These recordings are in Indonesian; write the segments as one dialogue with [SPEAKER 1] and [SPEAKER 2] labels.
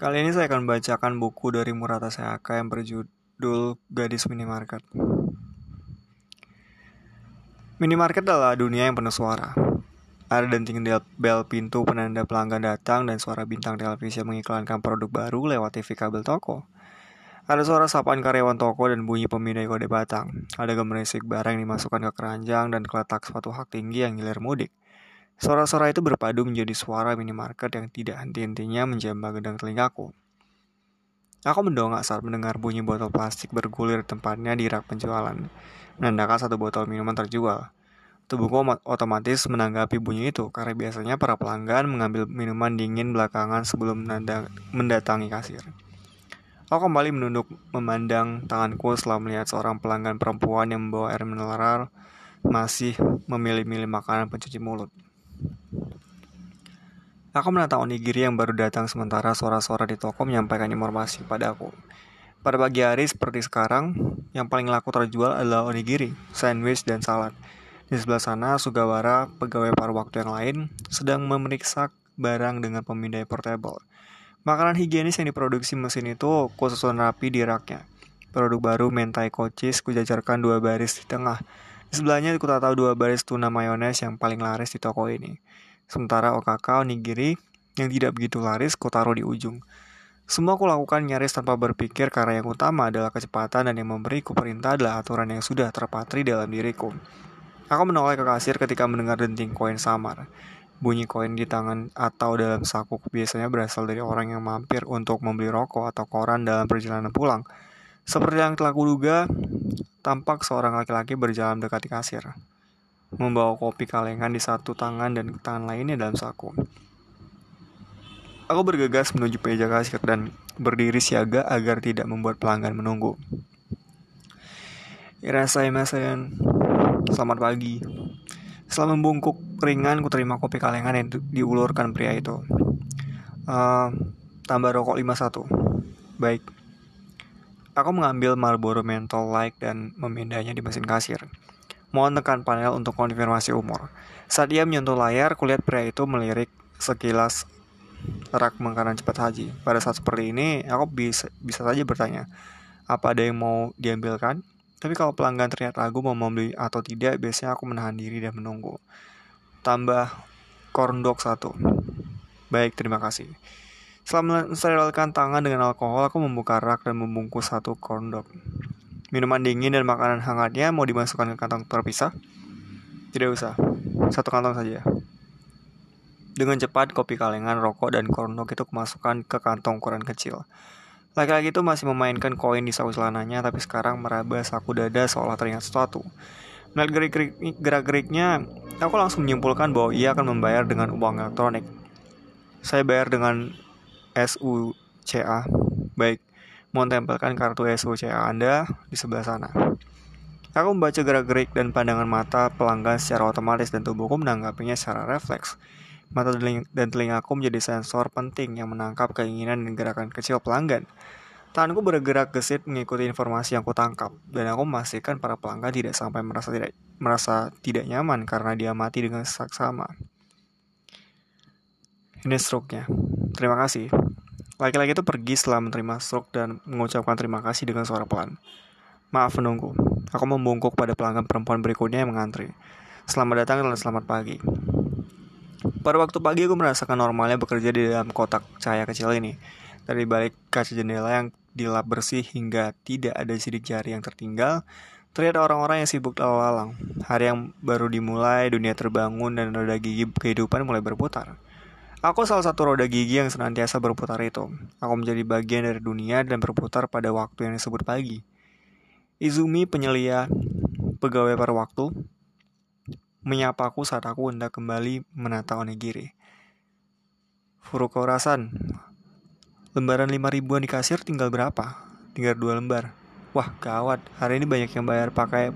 [SPEAKER 1] Kali ini saya akan bacakan buku dari Murata Seaka yang berjudul Gadis Minimarket. Minimarket adalah dunia yang penuh suara. Ada denting bel pintu penanda pelanggan datang dan suara bintang televisi mengiklankan produk baru lewat TV kabel toko. Ada suara sapaan karyawan toko dan bunyi pemindai kode batang. Ada gemerisik barang yang dimasukkan ke keranjang dan keletak sepatu hak tinggi yang hilir mudik. Suara-suara itu berpadu menjadi suara minimarket yang tidak henti-hentinya menjambak gedang telingaku. Aku mendongak saat mendengar bunyi botol plastik bergulir tempatnya di rak penjualan, menandakan satu botol minuman terjual. Tubuhku otomatis menanggapi bunyi itu karena biasanya para pelanggan mengambil minuman dingin belakangan sebelum mendatangi kasir. Aku kembali menunduk memandang tanganku setelah melihat seorang pelanggan perempuan yang membawa air mineral masih memilih-milih makanan pencuci mulut. Aku menatap onigiri yang baru datang sementara suara-suara di toko menyampaikan informasi padaku. Pada pagi hari seperti sekarang, yang paling laku terjual adalah onigiri, sandwich, dan salad. Di sebelah sana, Sugawara, pegawai paruh waktu yang lain, sedang memeriksa barang dengan pemindai portable. Makanan higienis yang diproduksi mesin itu kususun rapi di raknya. Produk baru mentai kocis kujajarkan dua baris di tengah. Sebelahnya aku tak tahu dua baris tuna mayones yang paling laris di toko ini. Sementara okaka onigiri yang tidak begitu laris ku taruh di ujung. Semua aku lakukan nyaris tanpa berpikir karena yang utama adalah kecepatan dan yang memberiku perintah adalah aturan yang sudah terpatri dalam diriku. Aku menoleh ke kasir ketika mendengar denting koin samar. Bunyi koin di tangan atau dalam saku biasanya berasal dari orang yang mampir untuk membeli rokok atau koran dalam perjalanan pulang. Seperti yang telah kuduga, tampak seorang laki-laki berjalan mendekati kasir. Membawa kopi kalengan di satu tangan dan tangan lainnya dalam saku. Aku bergegas menuju meja kasir dan berdiri siaga agar tidak membuat pelanggan menunggu. Irasai masayan. Selamat pagi. Setelah membungkuk ringan, ku terima kopi kalengan yang diulurkan pria itu. Uh, tambah rokok 51. Baik. Aku mengambil Marlboro Menthol Light dan memindahnya di mesin kasir. Mohon tekan panel untuk konfirmasi umur. Saat dia menyentuh layar, kulihat pria itu melirik sekilas rak makanan cepat haji. Pada saat seperti ini, aku bisa bisa saja bertanya, apa ada yang mau diambilkan? Tapi kalau pelanggan terlihat ragu mau membeli atau tidak, biasanya aku menahan diri dan menunggu. Tambah corn dog satu. Baik, terima kasih. Setelah mensterilkan tangan dengan alkohol, aku membuka rak dan membungkus satu corn dog. Minuman dingin dan makanan hangatnya mau dimasukkan ke kantong terpisah? Tidak usah, satu kantong saja. Dengan cepat, kopi kalengan, rokok, dan corn dog itu kemasukan ke kantong ukuran kecil. Laki-laki itu masih memainkan koin di saku celananya, tapi sekarang meraba saku dada seolah teringat sesuatu. Melihat gerak-geriknya, aku langsung menyimpulkan bahwa ia akan membayar dengan uang elektronik. Saya bayar dengan SUCA. Baik, mohon tempelkan kartu SUCA Anda di sebelah sana. Aku membaca gerak-gerik dan pandangan mata pelanggan secara otomatis dan tubuhku menanggapinya secara refleks. Mata dan telingaku menjadi sensor penting yang menangkap keinginan dan gerakan kecil pelanggan. Tanganku bergerak gesit mengikuti informasi yang kutangkap, dan aku memastikan para pelanggan tidak sampai merasa tidak merasa tidak nyaman karena dia mati dengan saksama. Ini stroke-nya. Terima kasih. Laki-laki itu pergi setelah menerima stroke dan mengucapkan terima kasih dengan suara pelan. Maaf menunggu. Aku membungkuk pada pelanggan perempuan berikutnya yang mengantri. Selamat datang dan selamat pagi. Pada waktu pagi aku merasakan normalnya bekerja di dalam kotak cahaya kecil ini. Dari balik kaca jendela yang dilap bersih hingga tidak ada sidik jari yang tertinggal, terlihat orang-orang yang sibuk lalu lalang. Hari yang baru dimulai, dunia terbangun dan roda gigi kehidupan mulai berputar. Aku salah satu roda gigi yang senantiasa berputar itu. Aku menjadi bagian dari dunia dan berputar pada waktu yang disebut pagi. Izumi penyelia pegawai pada waktu menyapaku saat aku hendak kembali menata onigiri. Furuko Rasan, lembaran lima ribuan di kasir tinggal berapa? Tinggal dua lembar. Wah, gawat. Hari ini banyak yang bayar pakai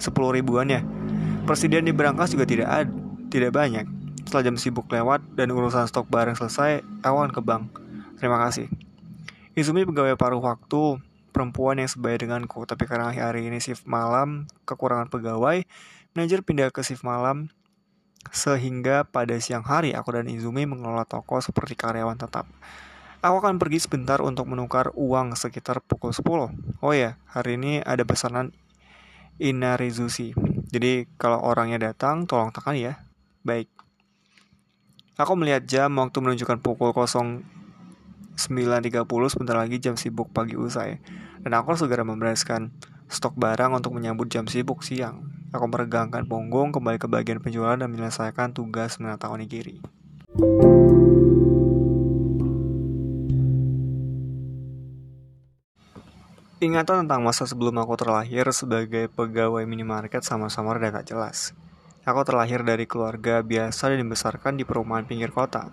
[SPEAKER 1] sepuluh ribuan ya. Persediaan di berangkas juga tidak ada, tidak banyak. Setelah jam sibuk lewat dan urusan stok barang selesai, awan ke bank. Terima kasih. Izumi pegawai paruh waktu, perempuan yang sebaya denganku, tapi karena hari ini shift malam, kekurangan pegawai, Manajer pindah ke shift malam sehingga pada siang hari aku dan Izumi mengelola toko seperti karyawan tetap. Aku akan pergi sebentar untuk menukar uang sekitar pukul 10. Oh ya, hari ini ada pesanan Inarizushi. Jadi kalau orangnya datang, tolong tekan ya. Baik. Aku melihat jam waktu menunjukkan pukul 09.30 sebentar lagi jam sibuk pagi usai. Dan aku segera membereskan stok barang untuk menyambut jam sibuk siang. Aku meregangkan punggung kembali ke bagian penjualan dan menyelesaikan tugas menata onigiri. Ingatan tentang masa sebelum aku terlahir sebagai pegawai minimarket sama-sama dan tak jelas. Aku terlahir dari keluarga biasa dan dibesarkan di perumahan pinggir kota.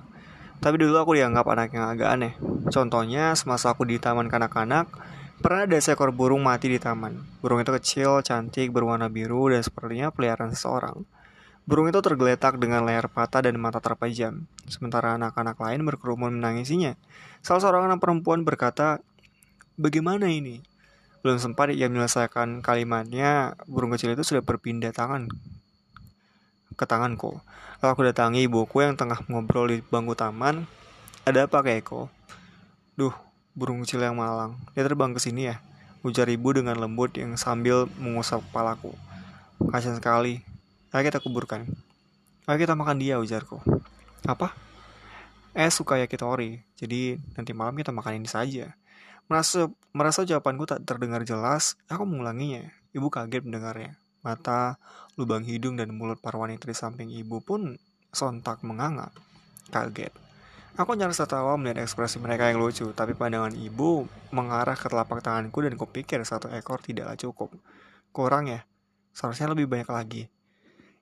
[SPEAKER 1] Tapi dulu aku dianggap anak yang agak aneh. Contohnya, semasa aku di taman kanak-kanak, pernah ada seekor burung mati di taman. Burung itu kecil, cantik, berwarna biru, dan sepertinya peliharaan seseorang. Burung itu tergeletak dengan leher patah dan mata terpejam, sementara anak-anak lain berkerumun menangisinya. Salah seorang anak perempuan berkata, Bagaimana ini? Belum sempat ia menyelesaikan kalimatnya, burung kecil itu sudah berpindah tangan ke tanganku. Lalu aku datangi ibuku yang tengah ngobrol di bangku taman. Ada apa Keiko? Duh, burung kecil yang malang. Dia terbang ke sini ya? Ujar ibu dengan lembut yang sambil mengusap kepalaku. Kasian sekali. Ayo kita kuburkan. Ayo kita makan dia, ujarku. Apa? Eh, suka yakitori. Jadi nanti malam kita makan ini saja. Merasa, merasa jawabanku tak terdengar jelas, aku mengulanginya. Ibu kaget mendengarnya. Mata, lubang hidung, dan mulut di samping ibu pun sontak menganga. Kaget. Aku nyaris tertawa melihat ekspresi mereka yang lucu, tapi pandangan ibu mengarah ke telapak tanganku dan kupikir satu ekor tidaklah cukup. Kurang ya? Seharusnya lebih banyak lagi.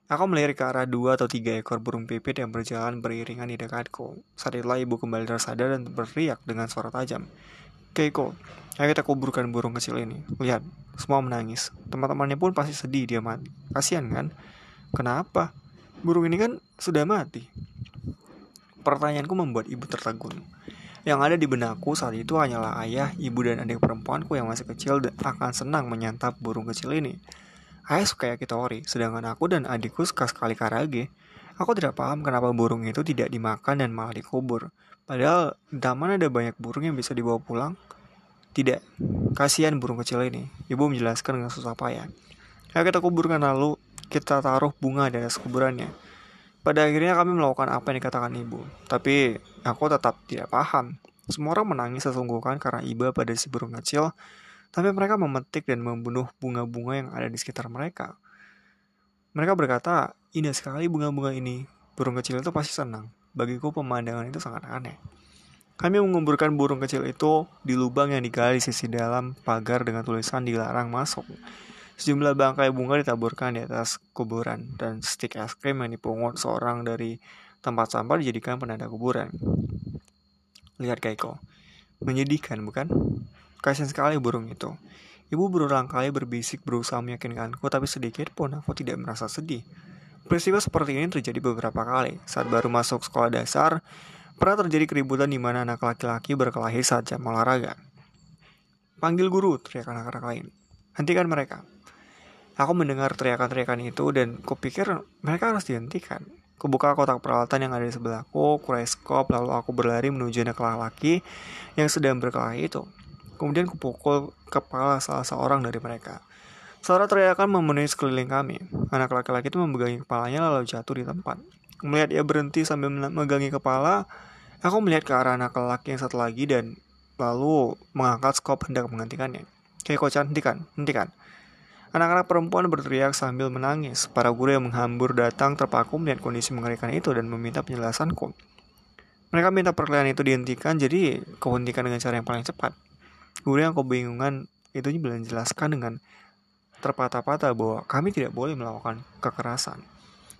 [SPEAKER 1] Aku melirik ke arah dua atau tiga ekor burung pipit yang berjalan beriringan di dekatku. Saat itulah ibu kembali tersadar dan berteriak dengan suara tajam. Keiko, ayo kita kuburkan burung kecil ini. Lihat, semua menangis. Teman-temannya pun pasti sedih dia mati. Kasihan kan? Kenapa? Burung ini kan sudah mati. Pertanyaanku membuat ibu tertegun. Yang ada di benakku saat itu hanyalah ayah, ibu, dan adik perempuanku yang masih kecil dan akan senang menyantap burung kecil ini. Ayah suka yakitori, sedangkan aku dan adikku suka sekali karage. Aku tidak paham kenapa burung itu tidak dimakan dan malah dikubur. Padahal taman ada banyak burung yang bisa dibawa pulang. Tidak, kasihan burung kecil ini. Ibu menjelaskan dengan susah payah. Ya kita kuburkan lalu kita taruh bunga di atas kuburannya. Pada akhirnya kami melakukan apa yang dikatakan ibu. Tapi aku tetap tidak paham. Semua orang menangis sesungguhkan karena iba pada si burung kecil. Tapi mereka memetik dan membunuh bunga-bunga yang ada di sekitar mereka. Mereka berkata, indah sekali bunga-bunga ini. Burung kecil itu pasti senang. Bagiku pemandangan itu sangat aneh. Kami menguburkan burung kecil itu di lubang yang digali sisi dalam pagar dengan tulisan dilarang masuk. Sejumlah bangkai bunga ditaburkan di atas kuburan dan stik es krim yang dipungut seorang dari tempat sampah dijadikan penanda kuburan. Lihat Kaiko, menyedihkan bukan? Kasian sekali burung itu. Ibu berulang kali berbisik berusaha meyakinkanku tapi sedikit pun aku tidak merasa sedih. Peristiwa seperti ini terjadi beberapa kali. Saat baru masuk sekolah dasar, pernah terjadi keributan di mana anak laki-laki berkelahi saat jam olahraga. Panggil guru, teriak anak-anak lain. Hentikan mereka. Aku mendengar teriakan-teriakan itu dan kupikir mereka harus dihentikan. Kubuka kotak peralatan yang ada di sebelahku, kureskop, lalu aku berlari menuju anak laki-laki yang sedang berkelahi itu. Kemudian kupukul kepala salah seorang dari mereka. Suara teriakan memenuhi sekeliling kami. Anak laki-laki itu memegangi kepalanya lalu jatuh di tempat. Melihat ia berhenti sambil memegangi kepala, aku melihat ke arah anak laki yang satu lagi dan lalu mengangkat skop hendak menghentikannya. Kocan, hentikan, hentikan. Anak-anak perempuan berteriak sambil menangis. Para guru yang menghambur datang terpaku melihat kondisi mengerikan itu dan meminta penjelasanku. Mereka minta perkelahian itu dihentikan, jadi kau hentikan dengan cara yang paling cepat. Guru yang kebingungan itu menjelaskan dengan terpatah-patah bahwa kami tidak boleh melakukan kekerasan.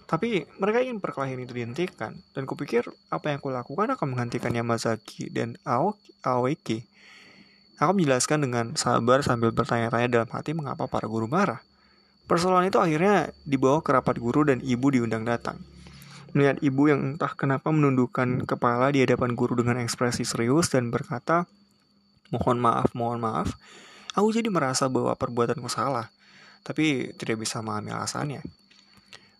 [SPEAKER 1] Tapi mereka ingin perkelahian itu dihentikan, dan kupikir apa yang kulakukan akan menghentikan Yamazaki dan Aoki. Aku menjelaskan dengan sabar sambil bertanya-tanya dalam hati mengapa para guru marah. Persoalan itu akhirnya dibawa ke rapat guru dan ibu diundang datang. Melihat ibu yang entah kenapa menundukkan kepala di hadapan guru dengan ekspresi serius dan berkata, Mohon maaf, mohon maaf, aku jadi merasa bahwa perbuatanku salah tapi tidak bisa memahami alasannya.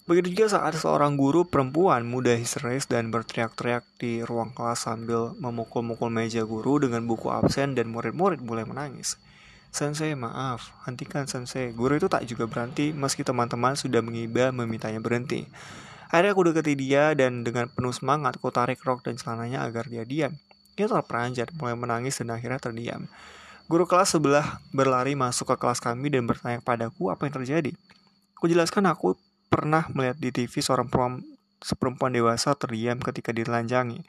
[SPEAKER 1] Begitu juga saat seorang guru perempuan muda histeris dan berteriak-teriak di ruang kelas sambil memukul-mukul meja guru dengan buku absen dan murid-murid mulai menangis. Sensei, maaf, hentikan sensei. Guru itu tak juga berhenti meski teman-teman sudah mengiba memintanya berhenti. Akhirnya aku deketi dia dan dengan penuh semangat aku tarik rok dan celananya agar dia diam. Dia terperanjat, mulai menangis dan akhirnya terdiam. Guru kelas sebelah berlari masuk ke kelas kami dan bertanya padaku apa yang terjadi. Aku jelaskan aku pernah melihat di TV seorang perempuan, seperempuan dewasa terdiam ketika ditelanjangi.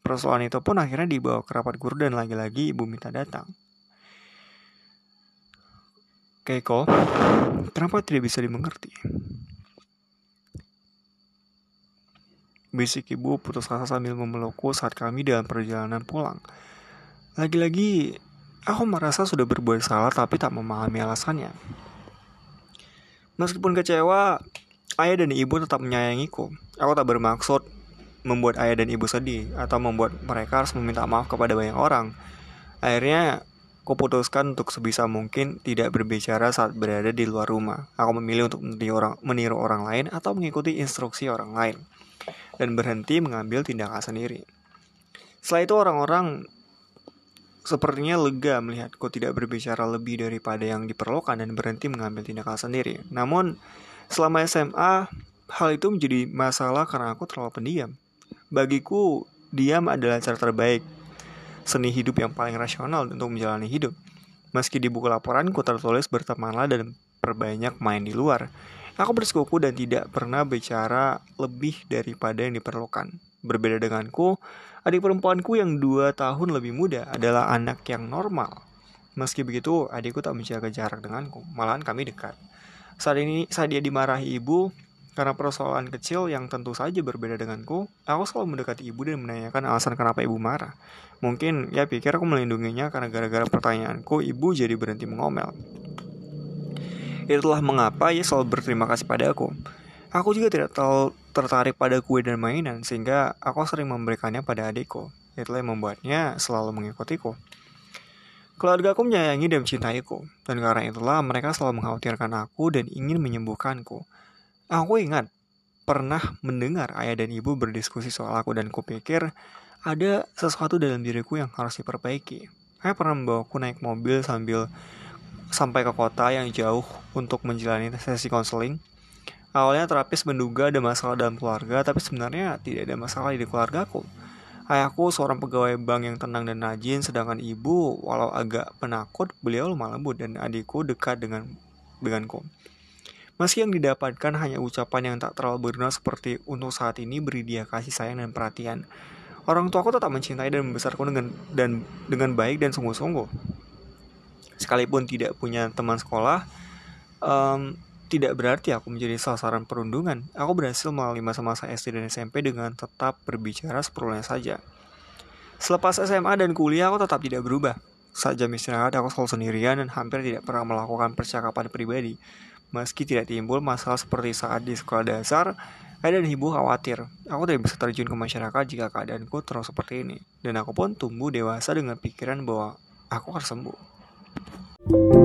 [SPEAKER 1] Persoalan itu pun akhirnya dibawa ke rapat guru dan lagi-lagi ibu minta datang. Keiko, kenapa tidak bisa dimengerti? Bisik ibu putus asa sambil memelukku saat kami dalam perjalanan pulang. Lagi-lagi, aku merasa sudah berbuat salah tapi tak memahami alasannya. Meskipun kecewa, ayah dan ibu tetap menyayangiku. Aku tak bermaksud membuat ayah dan ibu sedih atau membuat mereka harus meminta maaf kepada banyak orang. Akhirnya, Kuputuskan untuk sebisa mungkin tidak berbicara saat berada di luar rumah. Aku memilih untuk meniru orang, meniru orang lain atau mengikuti instruksi orang lain. Dan berhenti mengambil tindakan sendiri. Setelah itu orang-orang sepertinya lega melihatku tidak berbicara lebih daripada yang diperlukan dan berhenti mengambil tindakan sendiri. Namun, selama SMA, hal itu menjadi masalah karena aku terlalu pendiam. Bagiku, diam adalah cara terbaik seni hidup yang paling rasional untuk menjalani hidup. Meski di buku laporanku tertulis bertemanlah dan perbanyak main di luar. Aku bersekuku dan tidak pernah bicara lebih daripada yang diperlukan. Berbeda denganku, adik perempuanku yang dua tahun lebih muda adalah anak yang normal. Meski begitu, adikku tak menjaga jarak denganku, malahan kami dekat. Saat ini, saat dia dimarahi ibu, karena persoalan kecil yang tentu saja berbeda denganku, aku selalu mendekati ibu dan menanyakan alasan kenapa ibu marah. Mungkin ya pikir aku melindunginya karena gara-gara pertanyaanku ibu jadi berhenti mengomel. Itulah mengapa ia selalu berterima kasih pada aku. Aku juga tidak terlalu tertarik pada kue dan mainan sehingga aku sering memberikannya pada adikku. Itulah yang membuatnya selalu mengikutiku. Keluarga aku menyayangi dan mencintaiku, dan karena itulah mereka selalu mengkhawatirkan aku dan ingin menyembuhkanku. Aku ingat pernah mendengar ayah dan ibu berdiskusi soal aku dan kupikir ada sesuatu dalam diriku yang harus diperbaiki. Saya pernah membawaku naik mobil sambil sampai ke kota yang jauh untuk menjalani sesi konseling. Awalnya terapis menduga ada masalah dalam keluarga, tapi sebenarnya tidak ada masalah di keluargaku. Ayahku seorang pegawai bank yang tenang dan rajin, sedangkan ibu, walau agak penakut, beliau lemah lembut dan adikku dekat dengan denganku. Meski yang didapatkan hanya ucapan yang tak terlalu berguna seperti untuk saat ini beri dia kasih sayang dan perhatian. Orang tuaku tetap mencintai dan membesarku dengan dan dengan baik dan sungguh-sungguh. Sekalipun tidak punya teman sekolah, um, tidak berarti aku menjadi sasaran perundungan. Aku berhasil melalui masa-masa SD dan SMP dengan tetap berbicara seperlunya saja. Selepas SMA dan kuliah, aku tetap tidak berubah. Saat jam istirahat, aku selalu sendirian dan hampir tidak pernah melakukan percakapan pribadi. Meski tidak timbul masalah seperti saat di sekolah dasar, ayah dan ibu khawatir. Aku tidak bisa terjun ke masyarakat jika keadaanku terus seperti ini. Dan aku pun tumbuh dewasa dengan pikiran bahwa aku harus sembuh.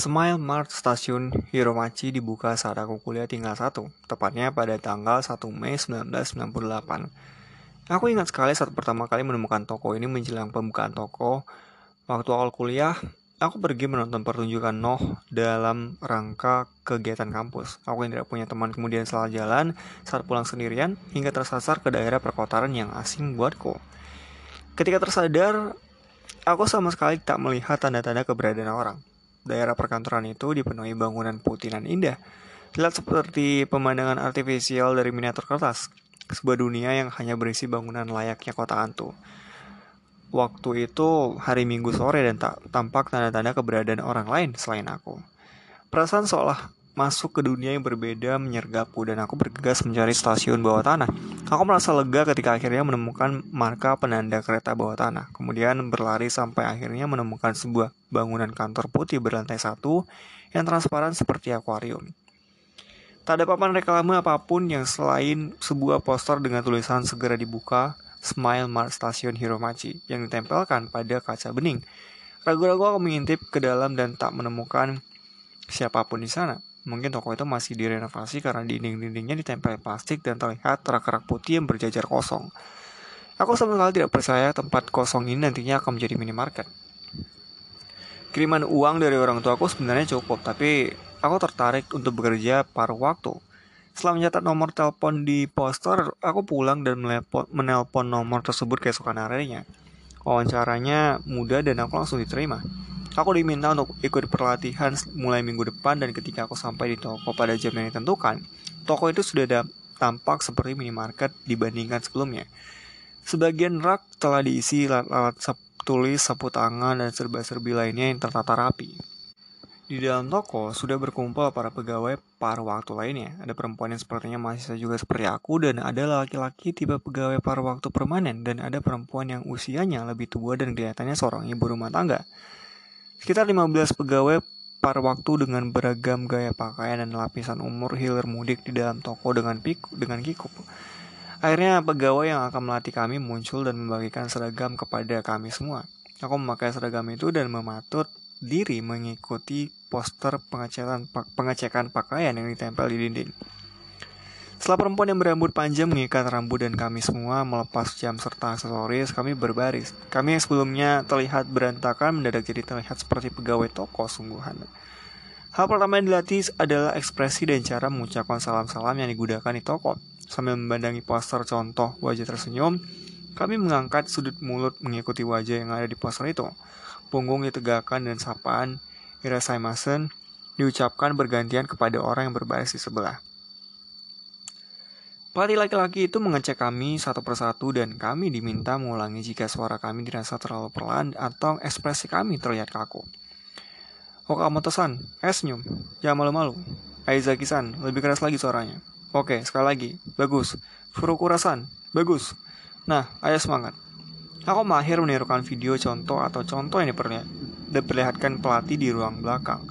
[SPEAKER 1] Smile Mart Stasiun Hiromachi dibuka saat aku kuliah tinggal satu, tepatnya pada tanggal 1 Mei 1998. Aku ingat sekali saat pertama kali menemukan toko ini menjelang pembukaan toko. Waktu awal kuliah, aku pergi menonton pertunjukan Noh dalam rangka kegiatan kampus. Aku yang tidak punya teman kemudian salah jalan saat pulang sendirian hingga tersasar ke daerah perkotaan yang asing buatku. Ketika tersadar, aku sama sekali tak melihat tanda-tanda keberadaan orang. Daerah perkantoran itu dipenuhi bangunan putih dan indah. Terlihat seperti pemandangan artifisial dari miniatur kertas sebuah dunia yang hanya berisi bangunan layaknya kota hantu. Waktu itu hari Minggu sore dan tak tampak tanda-tanda keberadaan orang lain selain aku. Perasaan seolah masuk ke dunia yang berbeda menyergapku dan aku bergegas mencari stasiun bawah tanah. Aku merasa lega ketika akhirnya menemukan marka penanda kereta bawah tanah. Kemudian berlari sampai akhirnya menemukan sebuah bangunan kantor putih berlantai satu yang transparan seperti akuarium. Tak ada papan reklame apa pun yang selain sebuah poster dengan tulisan segera dibuka Smile Mart Station Hiromachi yang ditempelkan pada kaca bening. Ragu-ragu aku mengintip ke dalam dan tak menemukan siapa pun di sana. Mungkin toko itu masih direnovasi karena dinding-dindingnya ditempel plastik dan terlihat rak-rak putih yang berjajar kosong. Aku sama sekali tidak percaya tempat kosong ini nantinya akan menjadi minimarket. Kiriman uang dari orang tua aku sebenarnya cukup, tapi aku tertarik untuk bekerja paruh waktu. Setelah mencatat nomor telepon di poster, aku pulang dan menelpon nomor tersebut keesokan harinya. Wawancaranya mudah dan aku langsung diterima. Aku diminta untuk ikut pelatihan mulai minggu depan dan ketika aku sampai di toko pada jam yang ditentukan, toko itu sudah ada tampak seperti minimarket dibandingkan sebelumnya. Sebagian rak telah diisi alat-alat tulis, sapu tangan, dan serba-serbi lainnya yang tertata rapi. Di dalam toko sudah berkumpul para pegawai paruh waktu lainnya. Ada perempuan yang sepertinya mahasiswa juga seperti aku dan ada laki-laki tipe pegawai paruh waktu permanen dan ada perempuan yang usianya lebih tua dan kelihatannya seorang ibu rumah tangga. Sekitar 15 pegawai par waktu dengan beragam gaya pakaian dan lapisan umur hilir mudik di dalam toko dengan piku, dengan kikuk. Akhirnya pegawai yang akan melatih kami muncul dan membagikan seragam kepada kami semua. Aku memakai seragam itu dan mematut diri mengikuti poster pengecekan, pengecekan pakaian yang ditempel di dinding. Setelah perempuan yang berambut panjang mengikat rambut dan kami semua melepas jam serta aksesoris, kami berbaris. Kami yang sebelumnya terlihat berantakan mendadak jadi terlihat seperti pegawai toko sungguhan. Hal pertama yang dilatih adalah ekspresi dan cara mengucapkan salam-salam yang digunakan di toko. Sambil memandangi poster contoh wajah tersenyum, kami mengangkat sudut mulut mengikuti wajah yang ada di poster itu. Punggung ditegakkan dan sapaan Irasaimasen diucapkan bergantian kepada orang yang berbaris di sebelah. Pelatih laki-laki itu mengecek kami satu persatu dan kami diminta mengulangi jika suara kami dirasa terlalu pelan atau ekspresi kami terlihat kaku. Okamoto-san, eh senyum, jangan malu-malu. Aizaki-san, lebih keras lagi suaranya. Oke, sekali lagi, bagus. Furukura-san, bagus. Nah, ayo semangat. Aku mahir menirukan video contoh atau contoh yang diperlihatkan pelatih di ruang belakang.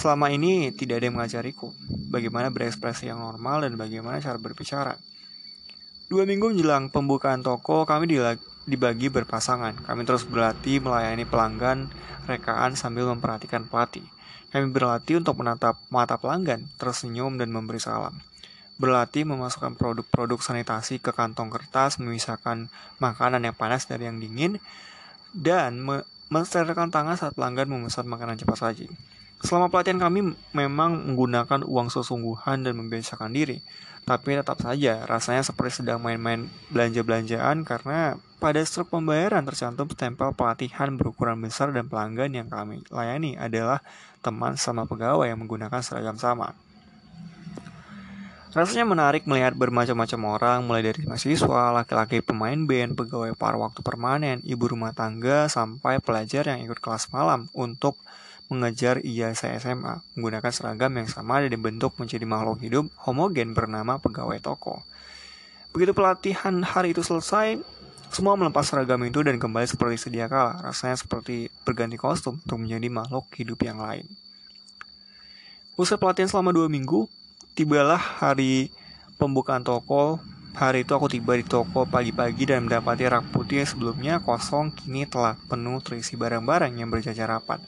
[SPEAKER 1] Selama ini tidak ada yang mengajariku bagaimana berekspresi yang normal dan bagaimana cara berbicara. Dua minggu menjelang pembukaan toko, kami dibagi berpasangan. Kami terus berlatih melayani pelanggan rekaan sambil memperhatikan pelatih. Kami berlatih untuk menatap mata pelanggan, tersenyum dan memberi salam. Berlatih memasukkan produk-produk sanitasi ke kantong kertas, memisahkan makanan yang panas dari yang dingin, dan me tangan saat pelanggan memesan makanan cepat saji. Selama pelatihan kami memang menggunakan uang sesungguhan dan membiasakan diri, tapi tetap saja rasanya seperti sedang main-main belanja-belanjaan karena pada struk pembayaran tercantum stempel pelatihan berukuran besar dan pelanggan yang kami layani adalah teman sama pegawai yang menggunakan seragam sama. Rasanya menarik melihat bermacam-macam orang, mulai dari mahasiswa, laki-laki pemain band, pegawai paruh waktu permanen, ibu rumah tangga, sampai pelajar yang ikut kelas malam untuk mengejar ijazah SMA menggunakan seragam yang sama dan dibentuk menjadi makhluk hidup homogen bernama pegawai toko. Begitu pelatihan hari itu selesai, semua melepas seragam itu dan kembali seperti sedia kala. Rasanya seperti berganti kostum untuk menjadi makhluk hidup yang lain. Usai pelatihan selama dua minggu, tibalah hari pembukaan toko. Hari itu aku tiba di toko pagi-pagi dan mendapati rak putih sebelumnya kosong kini telah penuh terisi barang-barang yang berjajar rapat.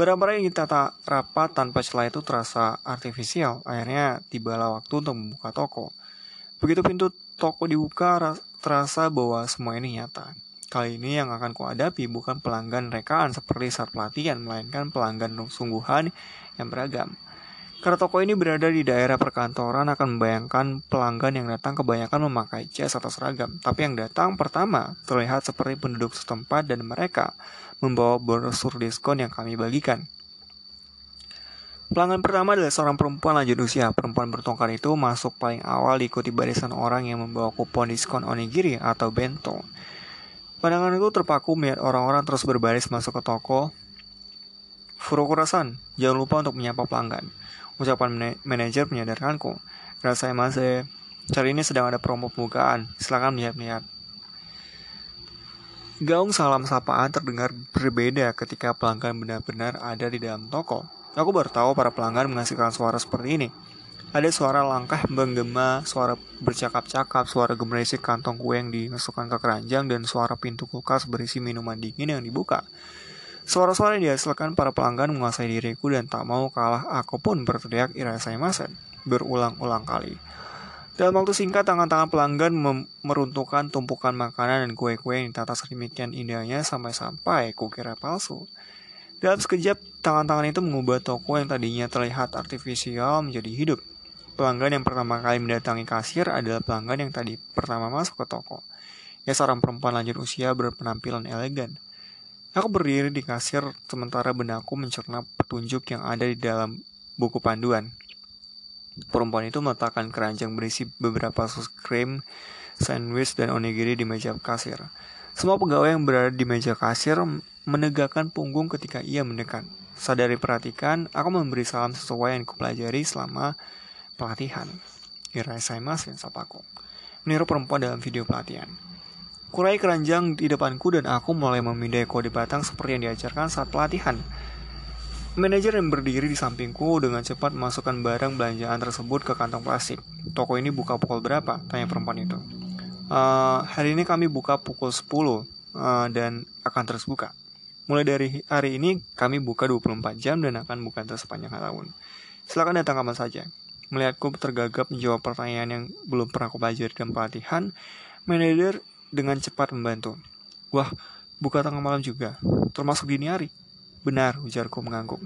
[SPEAKER 1] Barang-barang yang ditata rapat tanpa celah itu terasa artifisial. Akhirnya tibalah waktu untuk membuka toko. Begitu pintu toko dibuka, terasa bahwa semua ini nyata. Kali ini yang akan kuhadapi bukan pelanggan rekaan seperti saat pelatihan, melainkan pelanggan sungguhan yang beragam. Karena toko ini berada di daerah perkantoran akan membayangkan pelanggan yang datang kebanyakan memakai jas atau seragam. Tapi yang datang pertama terlihat seperti penduduk setempat dan mereka membawa brosur diskon yang kami bagikan. Pelanggan pertama adalah seorang perempuan lanjut usia. Perempuan bertongkar itu masuk paling awal diikuti barisan orang yang membawa kupon diskon onigiri atau bento. Pandangan itu terpaku melihat orang-orang terus berbaris masuk ke toko. Furokurasan, jangan lupa untuk menyapa pelanggan. Ucapan manajer menyadarkanku. Rasa emase, cari ini sedang ada promo pembukaan. Silakan melihat-lihat. Gaung salam sapaan terdengar berbeda ketika pelanggan benar-benar ada di dalam toko. Aku baru tahu para pelanggan menghasilkan suara seperti ini. Ada suara langkah menggema, suara bercakap-cakap, suara gemerisik kantong kue yang dimasukkan ke keranjang, dan suara pintu kulkas berisi minuman dingin yang dibuka. Suara-suara yang dihasilkan para pelanggan menguasai diriku dan tak mau kalah aku pun berteriak irasai masen berulang-ulang kali. Dalam waktu singkat, tangan-tangan pelanggan meruntuhkan tumpukan makanan dan kue-kue yang ditata sedemikian indahnya sampai-sampai kukira palsu. Dalam sekejap, tangan-tangan itu mengubah toko yang tadinya terlihat artifisial menjadi hidup. Pelanggan yang pertama kali mendatangi kasir adalah pelanggan yang tadi pertama masuk ke toko. Ya seorang perempuan lanjut usia berpenampilan elegan. Aku berdiri di kasir sementara benakku mencerna petunjuk yang ada di dalam buku panduan. Perempuan itu meletakkan keranjang berisi beberapa sus krim, sandwich, dan onigiri di meja kasir. Semua pegawai yang berada di meja kasir menegakkan punggung ketika ia mendekat. Sadari perhatikan, aku memberi salam sesuai yang kupelajari selama pelatihan. Irasai mas yang sapaku. Meniru perempuan dalam video pelatihan. Kurai keranjang di depanku dan aku mulai memindai kode batang seperti yang diajarkan saat pelatihan. Manajer yang berdiri di sampingku dengan cepat memasukkan barang belanjaan tersebut ke kantong plastik. Toko ini buka pukul berapa? Tanya perempuan itu. Uh, hari ini kami buka pukul 10 uh, eh, dan akan terus buka. Mulai dari hari ini kami buka 24 jam dan akan buka terus sepanjang tahun. Silakan datang kapan saja. Melihatku tergagap menjawab pertanyaan yang belum pernah aku pelajari dalam pelatihan, manajer dengan cepat membantu. Wah, buka tengah malam juga, termasuk dini hari. Benar, ujarku mengangguk.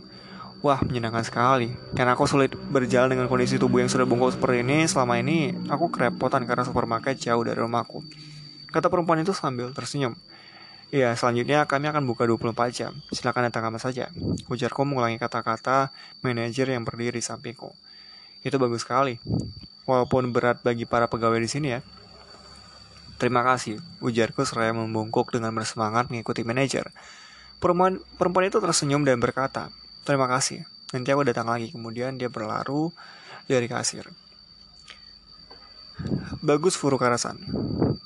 [SPEAKER 1] Wah, menyenangkan sekali. Karena aku sulit berjalan dengan kondisi tubuh yang sudah bungkuk seperti ini, selama ini aku kerepotan karena supermarket jauh dari rumahku. Kata perempuan itu sambil tersenyum. Iya, selanjutnya kami akan buka 24 jam. Silakan datang kapan saja. Ujarku mengulangi kata-kata manajer yang berdiri di sampingku. Itu bagus sekali. Walaupun berat bagi para pegawai di sini ya. Terima kasih, ujarku seraya membungkuk dengan bersemangat mengikuti manajer. Perempuan, perempuan itu tersenyum dan berkata, terima kasih. Nanti aku datang lagi. Kemudian dia berlaru dari kasir. Bagus Furukarasan.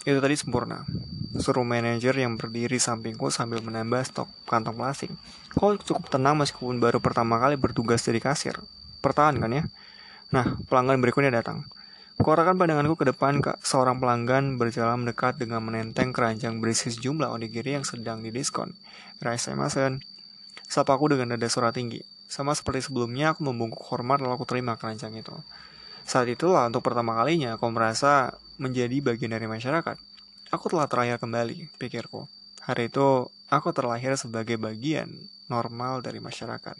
[SPEAKER 1] Itu tadi sempurna. Suruh manajer yang berdiri sampingku sambil menambah stok kantong plastik. Kau cukup tenang meskipun baru pertama kali bertugas dari kasir. Pertahankan ya. Nah, pelanggan berikutnya datang. Kuarahkan pandanganku ke depan ke seorang pelanggan berjalan mendekat dengan menenteng keranjang berisi sejumlah onigiri yang sedang didiskon. Raisa Masen. Sapaku dengan nada suara tinggi. Sama seperti sebelumnya, aku membungkuk hormat lalu aku terima keranjang itu. Saat itulah untuk pertama kalinya aku merasa menjadi bagian dari masyarakat. Aku telah terlahir kembali, pikirku. Hari itu, aku terlahir sebagai bagian normal dari masyarakat.